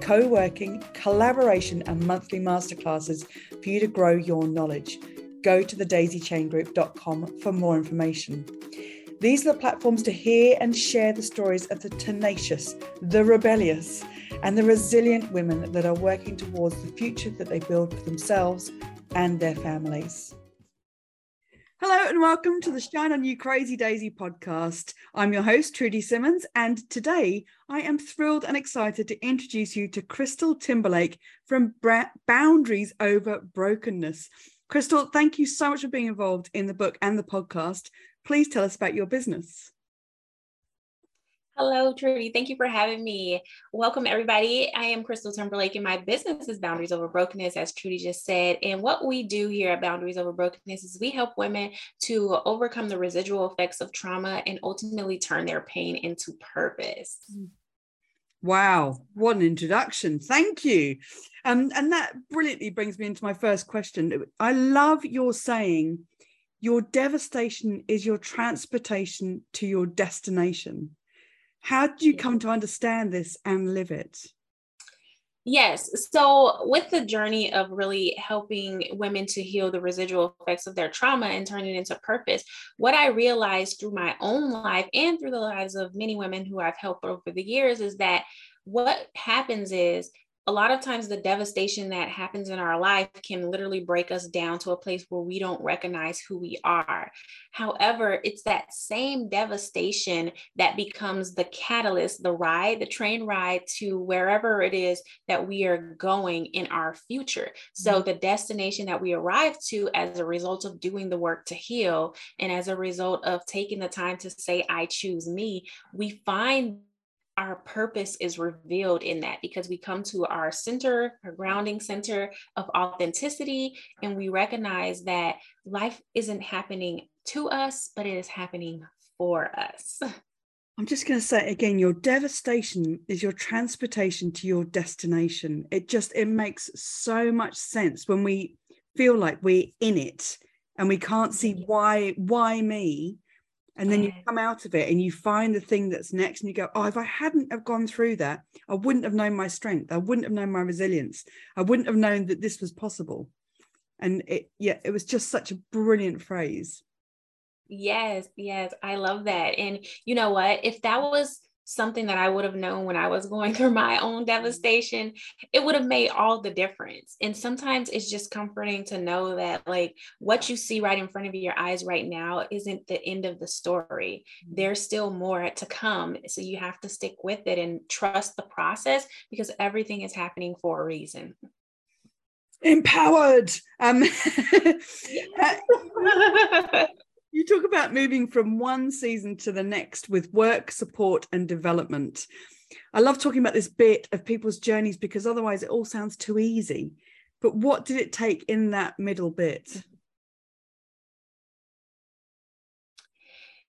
co working, collaboration, and monthly masterclasses for you to grow your knowledge. Go to thedaisychaingroup.com for more information. These are the platforms to hear and share the stories of the tenacious, the rebellious, and the resilient women that are working towards the future that they build for themselves and their families. Hello and welcome to the Shine On You Crazy Daisy podcast. I'm your host, Trudy Simmons, and today I am thrilled and excited to introduce you to Crystal Timberlake from Bra- Boundaries Over Brokenness. Crystal, thank you so much for being involved in the book and the podcast. Please tell us about your business. Hello, Trudy. Thank you for having me. Welcome, everybody. I am Crystal Timberlake, and my business is Boundaries Over Brokenness, as Trudy just said. And what we do here at Boundaries Over Brokenness is we help women to overcome the residual effects of trauma and ultimately turn their pain into purpose. Wow, what an introduction. Thank you. Um, and that brilliantly brings me into my first question. I love your saying, your devastation is your transportation to your destination. How did you come to understand this and live it? Yes. So, with the journey of really helping women to heal the residual effects of their trauma and turn it into purpose, what I realized through my own life and through the lives of many women who I've helped over the years is that what happens is a lot of times the devastation that happens in our life can literally break us down to a place where we don't recognize who we are. However, it's that same devastation that becomes the catalyst, the ride, the train ride to wherever it is that we are going in our future. So, mm-hmm. the destination that we arrive to as a result of doing the work to heal, and as a result of taking the time to say, I choose me, we find our purpose is revealed in that because we come to our center, our grounding center of authenticity, and we recognize that life isn't happening to us, but it is happening for us. I'm just going to say again your devastation is your transportation to your destination. It just it makes so much sense when we feel like we're in it and we can't see why why me and then you mm. come out of it and you find the thing that's next and you go oh if i hadn't have gone through that i wouldn't have known my strength. I wouldn't have known my resilience. I wouldn't have known that this was possible. And it yeah it was just such a brilliant phrase. Yes yes i love that. And you know what? If that was something that I would have known when I was going through my own devastation, it would have made all the difference. And sometimes it's just comforting to know that, like, what you see right in front of your eyes right now isn't the end of the story. Mm-hmm. There's still more to come. So you have to stick with it and trust the process because everything is happening for a reason empowered um You talk about moving from one season to the next with work, support, and development. I love talking about this bit of people's journeys because otherwise it all sounds too easy. But what did it take in that middle bit?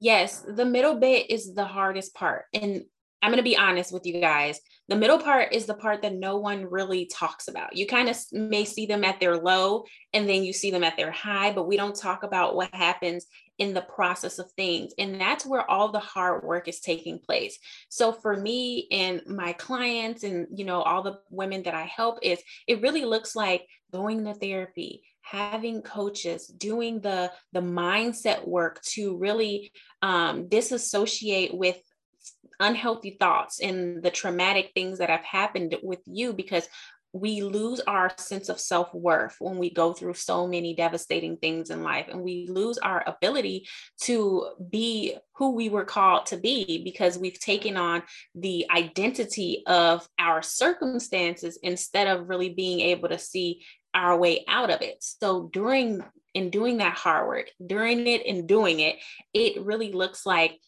Yes, the middle bit is the hardest part. And I'm going to be honest with you guys. The middle part is the part that no one really talks about. You kind of may see them at their low and then you see them at their high, but we don't talk about what happens in the process of things. And that's where all the hard work is taking place. So for me and my clients and you know all the women that I help is it really looks like going to therapy, having coaches, doing the the mindset work to really um, disassociate with unhealthy thoughts and the traumatic things that have happened with you because we lose our sense of self worth when we go through so many devastating things in life, and we lose our ability to be who we were called to be because we've taken on the identity of our circumstances instead of really being able to see our way out of it. So, during in doing that hard work, during it and doing it, it really looks like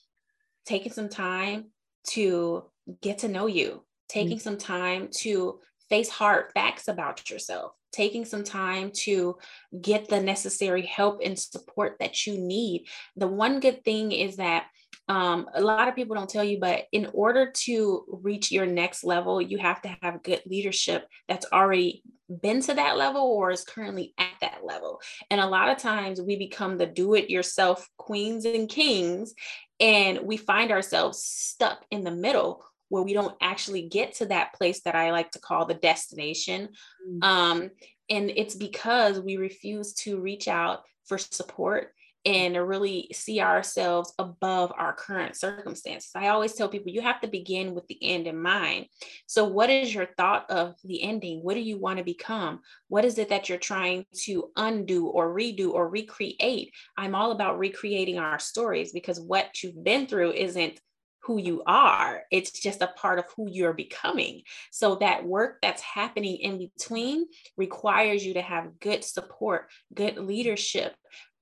taking some time to get to know you, taking mm-hmm. some time to face hard facts about yourself, taking some time to get the necessary help and support that you need. The one good thing is that um, a lot of people don't tell you, but in order to reach your next level, you have to have good leadership that's already been to that level or is currently at that level. And a lot of times we become the do it yourself queens and kings, and we find ourselves stuck in the middle where we don't actually get to that place that I like to call the destination. Mm-hmm. Um, and it's because we refuse to reach out for support and really see ourselves above our current circumstances. I always tell people you have to begin with the end in mind. So, what is your thought of the ending? What do you want to become? What is it that you're trying to undo or redo or recreate? I'm all about recreating our stories because what you've been through isn't who you are. It's just a part of who you're becoming. So that work that's happening in between requires you to have good support, good leadership,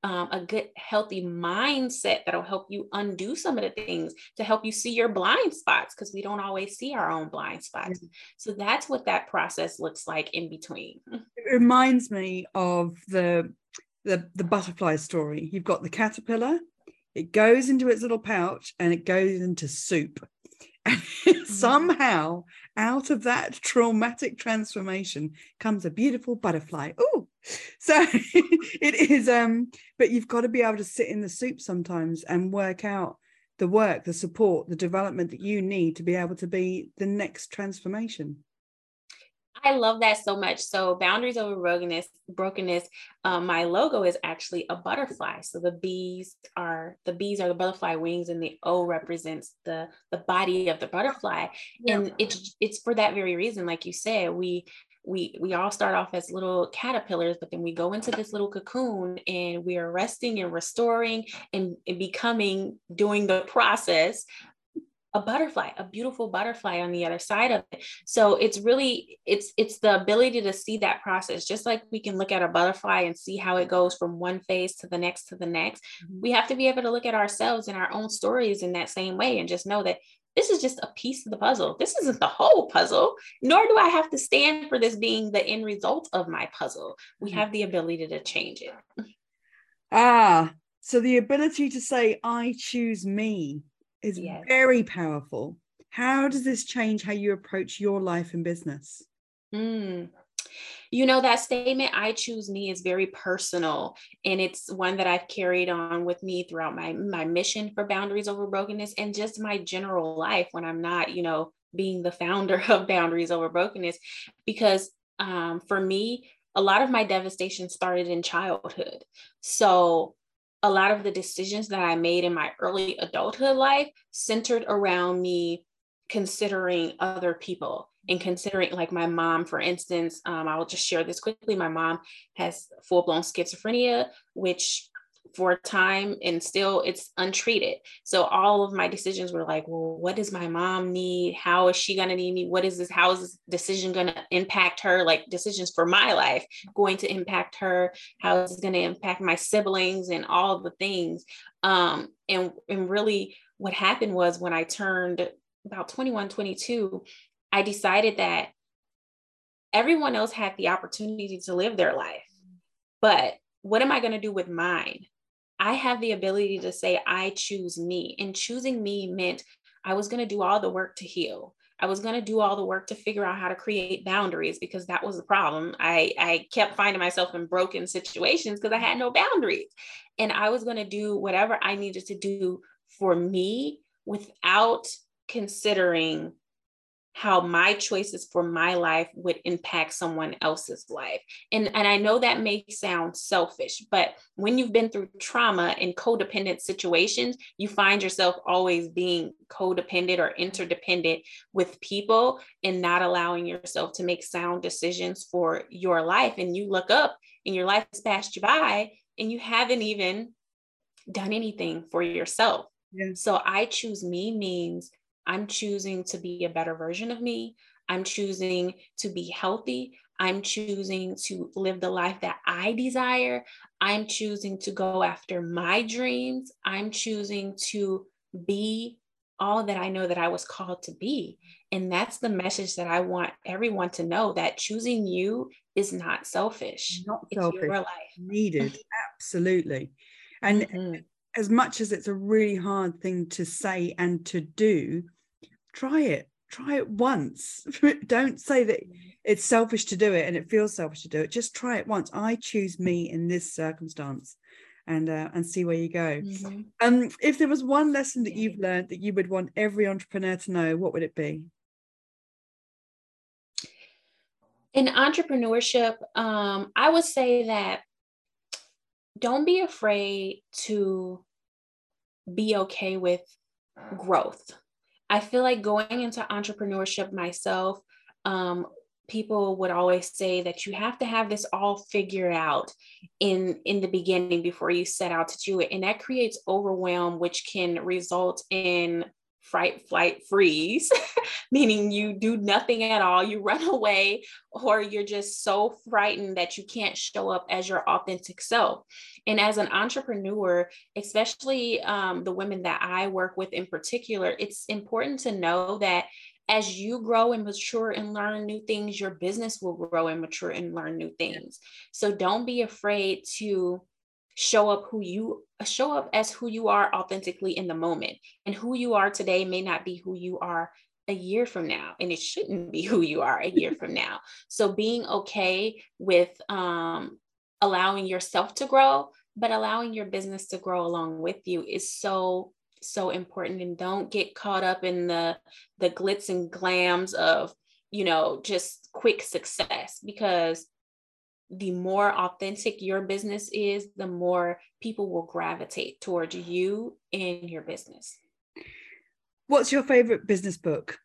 um, a good, healthy mindset that'll help you undo some of the things to help you see your blind spots because we don't always see our own blind spots. So that's what that process looks like in between. It reminds me of the the, the butterfly story. You've got the caterpillar, it goes into its little pouch and it goes into soup. And mm-hmm. somehow, out of that traumatic transformation comes a beautiful butterfly. Oh, so it is. Um, but you've got to be able to sit in the soup sometimes and work out the work, the support, the development that you need to be able to be the next transformation. I love that so much. So boundaries over brokenness, brokenness. Um, my logo is actually a butterfly. So the bees are the bees are the butterfly wings, and the O represents the the body of the butterfly. Yeah. And it's it's for that very reason, like you said, we we we all start off as little caterpillars but then we go into this little cocoon and we are resting and restoring and, and becoming doing the process a butterfly a beautiful butterfly on the other side of it. So it's really it's it's the ability to see that process just like we can look at a butterfly and see how it goes from one phase to the next to the next. Mm-hmm. we have to be able to look at ourselves and our own stories in that same way and just know that this is just a piece of the puzzle. This isn't the whole puzzle nor do i have to stand for this being the end result of my puzzle. We mm-hmm. have the ability to change it. Ah so the ability to say i choose me is yes. very powerful. How does this change how you approach your life and business? Mm. You know, that statement, I choose me, is very personal. And it's one that I've carried on with me throughout my, my mission for Boundaries Over Brokenness and just my general life when I'm not, you know, being the founder of Boundaries Over Brokenness. Because um, for me, a lot of my devastation started in childhood. So a lot of the decisions that I made in my early adulthood life centered around me considering other people and considering like my mom for instance um, i will just share this quickly. My mom has full-blown schizophrenia which for a time and still it's untreated. So all of my decisions were like, well, what does my mom need? How is she going to need me? What is this? How is this decision going to impact her? Like decisions for my life going to impact her? How is it going to impact my siblings and all the things? Um, and, and really what happened was when I turned about 21, 22, I decided that everyone else had the opportunity to live their life. But what am I going to do with mine? I have the ability to say, I choose me. And choosing me meant I was going to do all the work to heal. I was going to do all the work to figure out how to create boundaries because that was the problem. I, I kept finding myself in broken situations because I had no boundaries. And I was going to do whatever I needed to do for me without considering how my choices for my life would impact someone else's life. And, and I know that may sound selfish, but when you've been through trauma and codependent situations, you find yourself always being codependent or interdependent with people and not allowing yourself to make sound decisions for your life. And you look up and your life has passed you by and you haven't even done anything for yourself. Yeah. So I choose me means I'm choosing to be a better version of me. I'm choosing to be healthy. I'm choosing to live the life that I desire. I'm choosing to go after my dreams. I'm choosing to be all that I know that I was called to be. And that's the message that I want everyone to know that choosing you is not selfish. Not selfish. It's your life. Needed. Absolutely. And mm-hmm. as much as it's a really hard thing to say and to do, try it. Try it once. Don't say that it's selfish to do it and it feels selfish to do it. Just try it once. I choose me in this circumstance and uh, and see where you go. Mm-hmm. Um, if there was one lesson that you've learned that you would want every entrepreneur to know, what would it be? In entrepreneurship, um, I would say that don't be afraid to be okay with growth. I feel like going into entrepreneurship myself, um, people would always say that you have to have this all figured out in in the beginning before you set out to do it. And that creates overwhelm which can result in fright flight freeze meaning you do nothing at all you run away or you're just so frightened that you can't show up as your authentic self and as an entrepreneur especially um, the women that i work with in particular it's important to know that as you grow and mature and learn new things, your business will grow and mature and learn new things. So don't be afraid to show up who you show up as who you are authentically in the moment. And who you are today may not be who you are a year from now and it shouldn't be who you are a year from now so being okay with um, allowing yourself to grow but allowing your business to grow along with you is so so important and don't get caught up in the the glitz and glams of you know just quick success because the more authentic your business is the more people will gravitate towards you and your business. What's your favorite business book?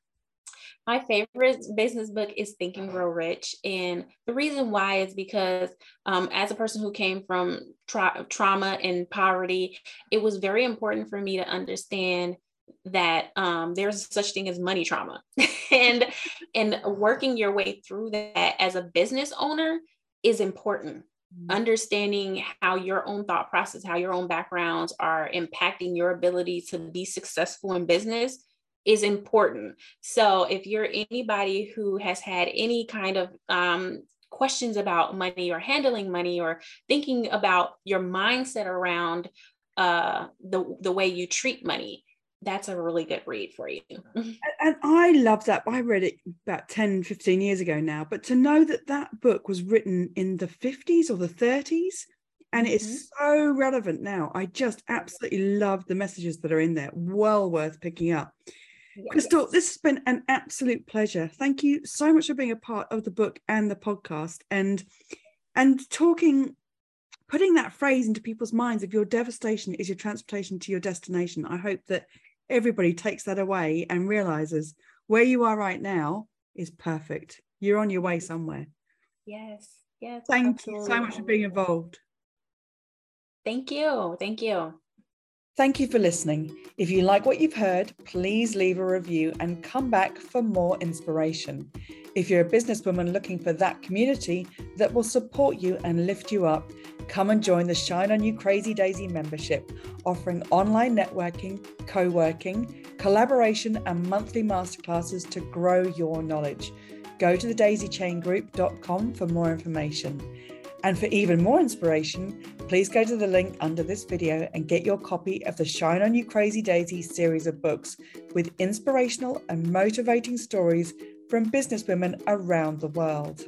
My favorite business book is Think and Grow Rich. And the reason why is because, um, as a person who came from tra- trauma and poverty, it was very important for me to understand that um, there's such thing as money trauma. And and working your way through that as a business owner is important mm-hmm. understanding how your own thought process how your own backgrounds are impacting your ability to be successful in business is important. So if you're anybody who has had any kind of um, questions about money or handling money or thinking about your mindset around uh, the, the way you treat money, that's a really good read for you. and I love that. I read it about 10, 15 years ago now, but to know that that book was written in the 50s or the 30s and it's mm-hmm. so relevant now. I just absolutely love the messages that are in there. Well worth picking up. Crystal, this has been an absolute pleasure. Thank you so much for being a part of the book and the podcast and and talking putting that phrase into people's minds of your devastation is your transportation to your destination. I hope that everybody takes that away and realizes where you are right now is perfect. You're on your way somewhere. Yes. Yes. Thank absolutely. you so much for being involved. Thank you. Thank you. Thank you for listening. If you like what you've heard, please leave a review and come back for more inspiration. If you're a businesswoman looking for that community that will support you and lift you up, come and join the Shine On You Crazy Daisy membership, offering online networking, co working, collaboration, and monthly masterclasses to grow your knowledge. Go to thedaisychaingroup.com for more information. And for even more inspiration, please go to the link under this video and get your copy of the Shine On You Crazy Daisy series of books with inspirational and motivating stories from businesswomen around the world.